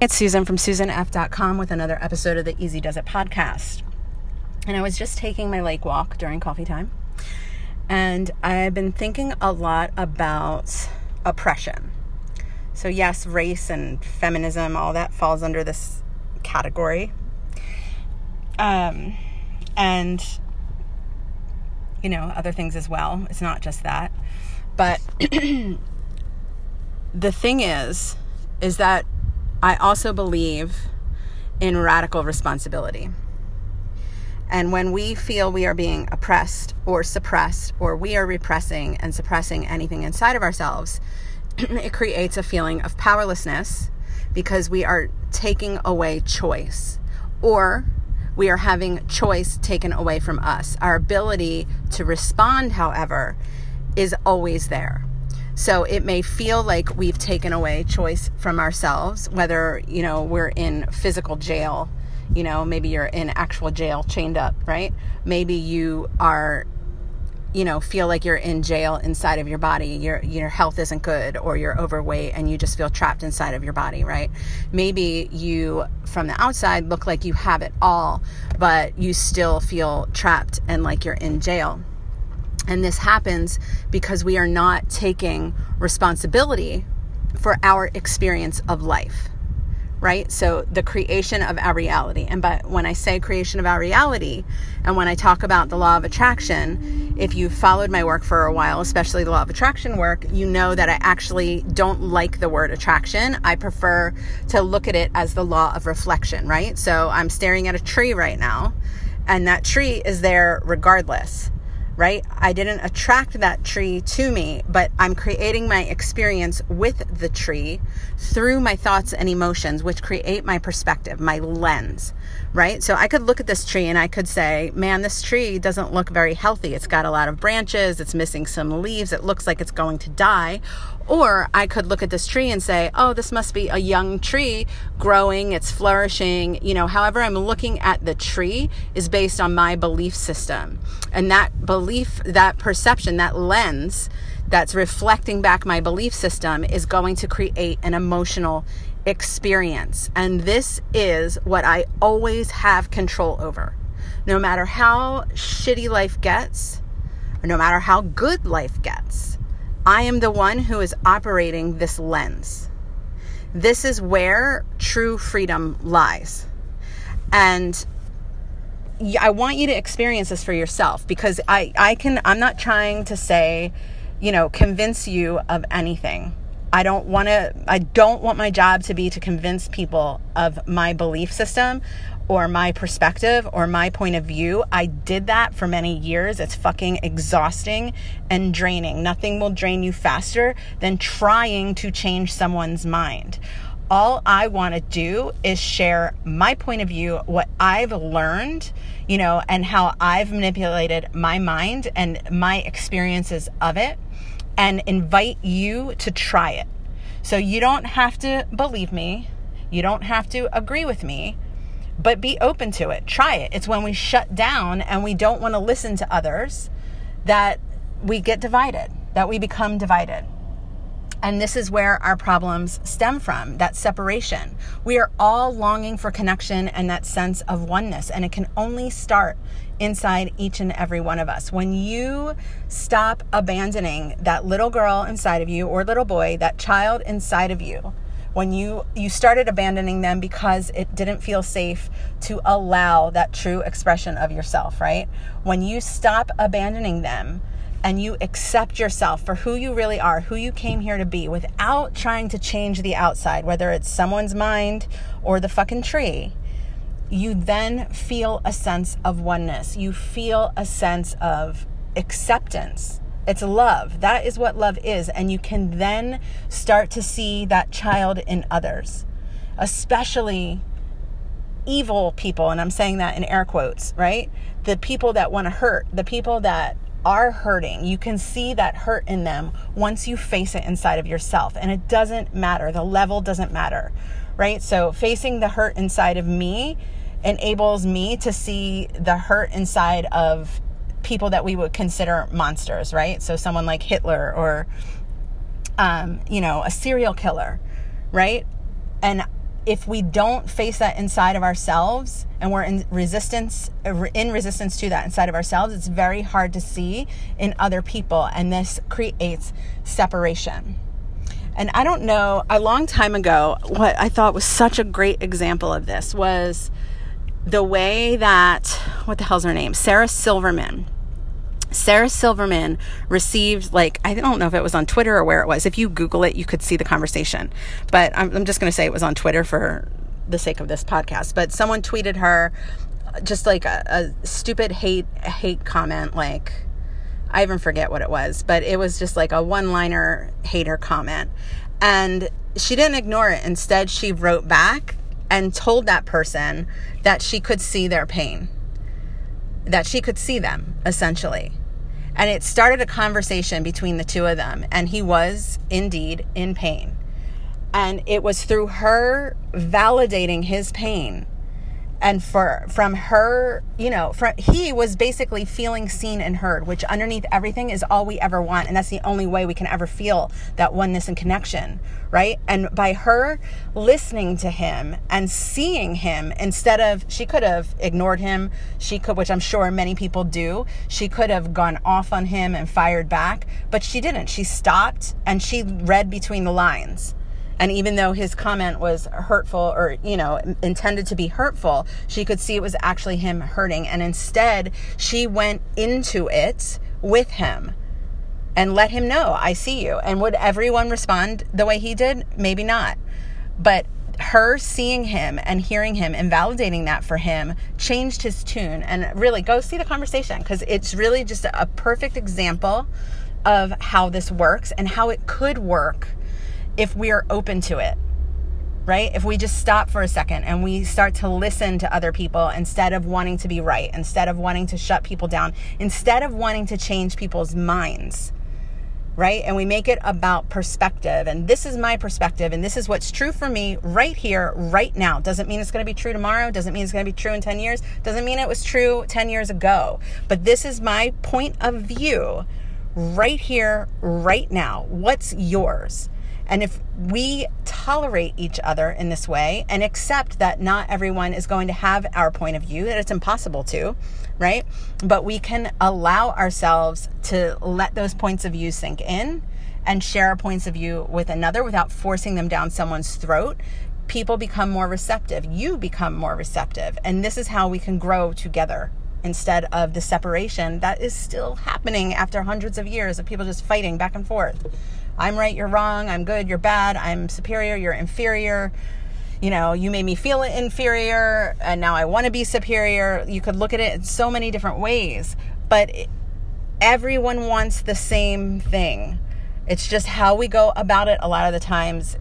It's Susan from SusanF.com with another episode of the Easy Does It podcast. And I was just taking my lake walk during coffee time. And I've been thinking a lot about oppression. So, yes, race and feminism, all that falls under this category. Um, and, you know, other things as well. It's not just that. But the thing is, is that I also believe in radical responsibility. And when we feel we are being oppressed or suppressed, or we are repressing and suppressing anything inside of ourselves, it creates a feeling of powerlessness because we are taking away choice or we are having choice taken away from us. Our ability to respond, however, is always there. So it may feel like we've taken away choice from ourselves, whether, you know, we're in physical jail, you know, maybe you're in actual jail chained up, right? Maybe you are you know feel like you're in jail inside of your body your your health isn't good or you're overweight and you just feel trapped inside of your body right maybe you from the outside look like you have it all but you still feel trapped and like you're in jail and this happens because we are not taking responsibility for our experience of life, right? So, the creation of our reality. And but when I say creation of our reality, and when I talk about the law of attraction, if you've followed my work for a while, especially the law of attraction work, you know that I actually don't like the word attraction. I prefer to look at it as the law of reflection, right? So, I'm staring at a tree right now, and that tree is there regardless right? I didn't attract that tree to me, but I'm creating my experience with the tree through my thoughts and emotions, which create my perspective, my lens, right? So I could look at this tree and I could say, man, this tree doesn't look very healthy. It's got a lot of branches, it's missing some leaves, it looks like it's going to die. Or I could look at this tree and say, oh, this must be a young tree growing, it's flourishing. You know, however, I'm looking at the tree is based on my belief system. And that belief, that perception, that lens that's reflecting back my belief system is going to create an emotional experience. And this is what I always have control over. No matter how shitty life gets, or no matter how good life gets, I am the one who is operating this lens. This is where true freedom lies. And I want you to experience this for yourself because I, I can, I'm not trying to say, you know, convince you of anything. I don't want to, I don't want my job to be to convince people of my belief system or my perspective or my point of view. I did that for many years. It's fucking exhausting and draining. Nothing will drain you faster than trying to change someone's mind. All I want to do is share my point of view, what I've learned, you know, and how I've manipulated my mind and my experiences of it, and invite you to try it. So you don't have to believe me, you don't have to agree with me but be open to it. Try it. It's when we shut down and we don't want to listen to others that we get divided, that we become divided. And this is where our problems stem from that separation. We are all longing for connection and that sense of oneness, and it can only start inside each and every one of us. When you stop abandoning that little girl inside of you or little boy, that child inside of you, when you you started abandoning them because it didn't feel safe to allow that true expression of yourself right? When you stop abandoning them and you accept yourself for who you really are who you came here to be without trying to change the outside whether it's someone's mind or the fucking tree you then feel a sense of oneness. You feel a sense of acceptance it's love. That is what love is. And you can then start to see that child in others, especially evil people. And I'm saying that in air quotes, right? The people that want to hurt, the people that are hurting. You can see that hurt in them once you face it inside of yourself. And it doesn't matter. The level doesn't matter, right? So facing the hurt inside of me enables me to see the hurt inside of people that we would consider monsters, right? So someone like Hitler or, um, you know, a serial killer, right? And if we don't face that inside of ourselves and we're in resistance in resistance to that inside of ourselves it's very hard to see in other people and this creates separation and i don't know a long time ago what i thought was such a great example of this was the way that what the hell's her name sarah silverman Sarah Silverman received, like, I don't know if it was on Twitter or where it was. If you Google it, you could see the conversation. But I'm, I'm just going to say it was on Twitter for the sake of this podcast. But someone tweeted her just like a, a stupid hate hate comment, like, I even forget what it was, but it was just like a one liner hater comment. And she didn't ignore it. Instead, she wrote back and told that person that she could see their pain, that she could see them, essentially. And it started a conversation between the two of them. And he was indeed in pain. And it was through her validating his pain and for from her you know from he was basically feeling seen and heard which underneath everything is all we ever want and that's the only way we can ever feel that oneness and connection right? And by her listening to him and seeing him instead of she could have ignored him. She could which i'm sure many people do. She could have gone off on him and fired back but she didn't. She stopped and she read between the lines and even though his comment was hurtful or, you know, intended to be hurtful, she could see it was actually him hurting. And instead, she went into it with him and let him know, I see you. And would everyone respond the way he did? Maybe not. But her seeing him and hearing him and validating that for him changed his tune. And really, go see the conversation because it's really just a perfect example of how this works and how it could work if we are open to it, right? If we just stop for a second and we start to listen to other people instead of wanting to be right, instead of wanting to shut people down, instead of wanting to change people's minds, right? And we make it about perspective. And this is my perspective, and this is what's true for me right here, right now. Doesn't mean it's going to be true tomorrow, doesn't mean it's going to be true in 10 years, doesn't mean it was true 10 years ago. But this is my point of view right here, right now. What's yours? And if we tolerate each other in this way and accept that not everyone is going to have our point of view, that it's impossible to, right? But we can allow ourselves to let those points of view sink in and share our points of view with another without forcing them down someone's throat. People become more receptive. You become more receptive. And this is how we can grow together instead of the separation that is still happening after hundreds of years of people just fighting back and forth. I'm right, you're wrong, I'm good, you're bad, I'm superior, you're inferior. You know, you made me feel inferior and now I want to be superior. You could look at it in so many different ways, but everyone wants the same thing. It's just how we go about it a lot of the times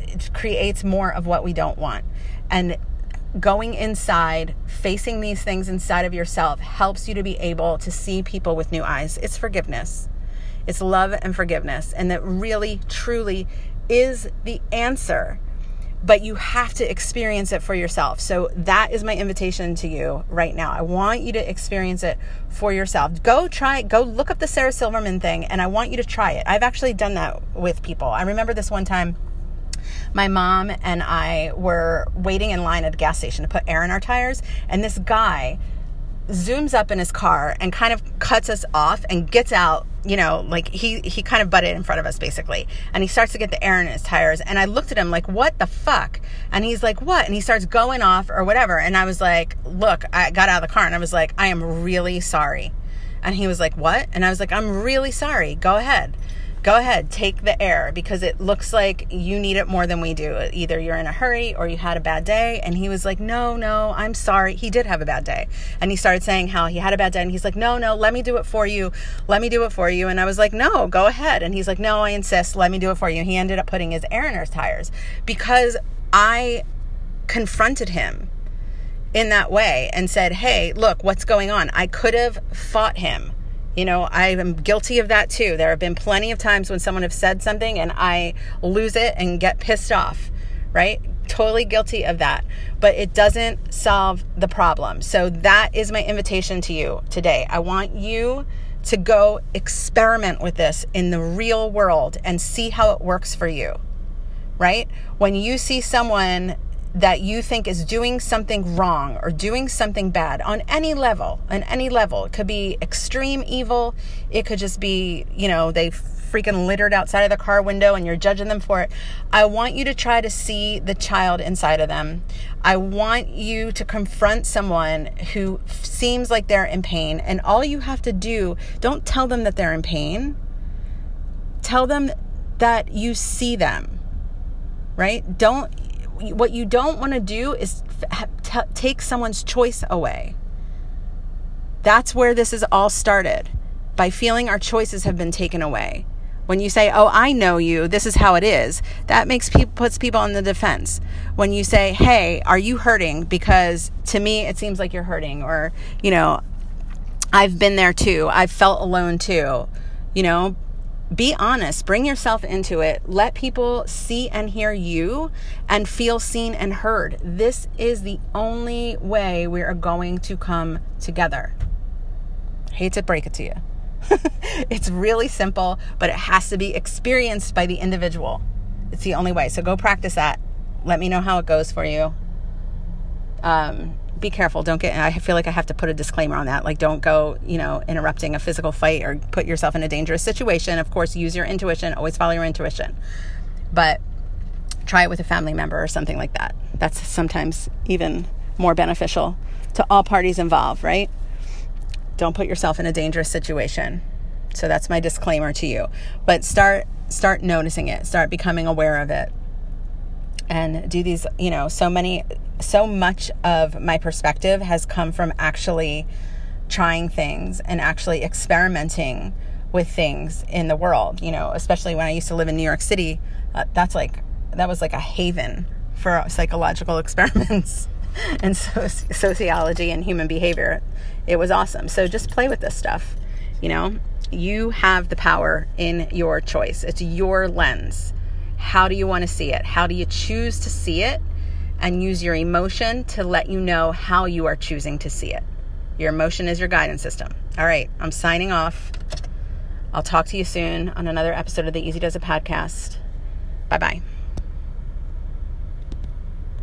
it creates more of what we don't want. And going inside, facing these things inside of yourself helps you to be able to see people with new eyes. It's forgiveness. It's love and forgiveness. And that really, truly is the answer. But you have to experience it for yourself. So that is my invitation to you right now. I want you to experience it for yourself. Go try, it. go look up the Sarah Silverman thing, and I want you to try it. I've actually done that with people. I remember this one time my mom and I were waiting in line at a gas station to put air in our tires, and this guy zooms up in his car and kind of cuts us off and gets out you know like he he kind of butted in front of us basically. And he starts to get the air in his tires. And i looked at him like what the fuck? And he's like what? And he starts going off or whatever. And i was like look i got out of the car and i was like i am really sorry. And he was like what? And i was like i'm really sorry. Go ahead go ahead, take the air because it looks like you need it more than we do. Either you're in a hurry or you had a bad day. And he was like, No, no, I'm sorry. He did have a bad day. And he started saying how he had a bad day. And he's like, No, no, let me do it for you. Let me do it for you. And I was like, No, go ahead. And he's like, No, I insist. Let me do it for you. He ended up putting his air in his tires because I confronted him in that way and said, Hey, look, what's going on? I could have fought him. You know, I am guilty of that too. There have been plenty of times when someone has said something and I lose it and get pissed off, right? Totally guilty of that. But it doesn't solve the problem. So that is my invitation to you today. I want you to go experiment with this in the real world and see how it works for you. Right? When you see someone that you think is doing something wrong or doing something bad on any level, on any level. It could be extreme evil. It could just be, you know, they freaking littered outside of the car window and you're judging them for it. I want you to try to see the child inside of them. I want you to confront someone who seems like they're in pain. And all you have to do, don't tell them that they're in pain. Tell them that you see them, right? Don't, what you don't want to do is take someone's choice away. That's where this is all started by feeling our choices have been taken away. When you say, "Oh, I know you. This is how it is," that makes people puts people on the defense. When you say, "Hey, are you hurting?" Because to me, it seems like you're hurting, or you know, I've been there too. I've felt alone too. You know, be honest, bring yourself into it. Let people see and hear you and feel seen and heard. This is the only way we are going to come together. Hate to break it to you. it's really simple, but it has to be experienced by the individual. It's the only way. So go practice that. Let me know how it goes for you. Um, be careful. Don't get, I feel like I have to put a disclaimer on that. Like, don't go, you know, interrupting a physical fight or put yourself in a dangerous situation. Of course, use your intuition. Always follow your intuition. But try it with a family member or something like that. That's sometimes even more beneficial to all parties involved, right? don't put yourself in a dangerous situation. So that's my disclaimer to you. But start start noticing it. Start becoming aware of it. And do these, you know, so many so much of my perspective has come from actually trying things and actually experimenting with things in the world, you know, especially when I used to live in New York City. Uh, that's like that was like a haven for psychological experiments and so- sociology and human behavior. It was awesome. So just play with this stuff. You know, you have the power in your choice, it's your lens. How do you want to see it? How do you choose to see it? And use your emotion to let you know how you are choosing to see it. Your emotion is your guidance system. All right, I'm signing off. I'll talk to you soon on another episode of the Easy Does It podcast. Bye bye.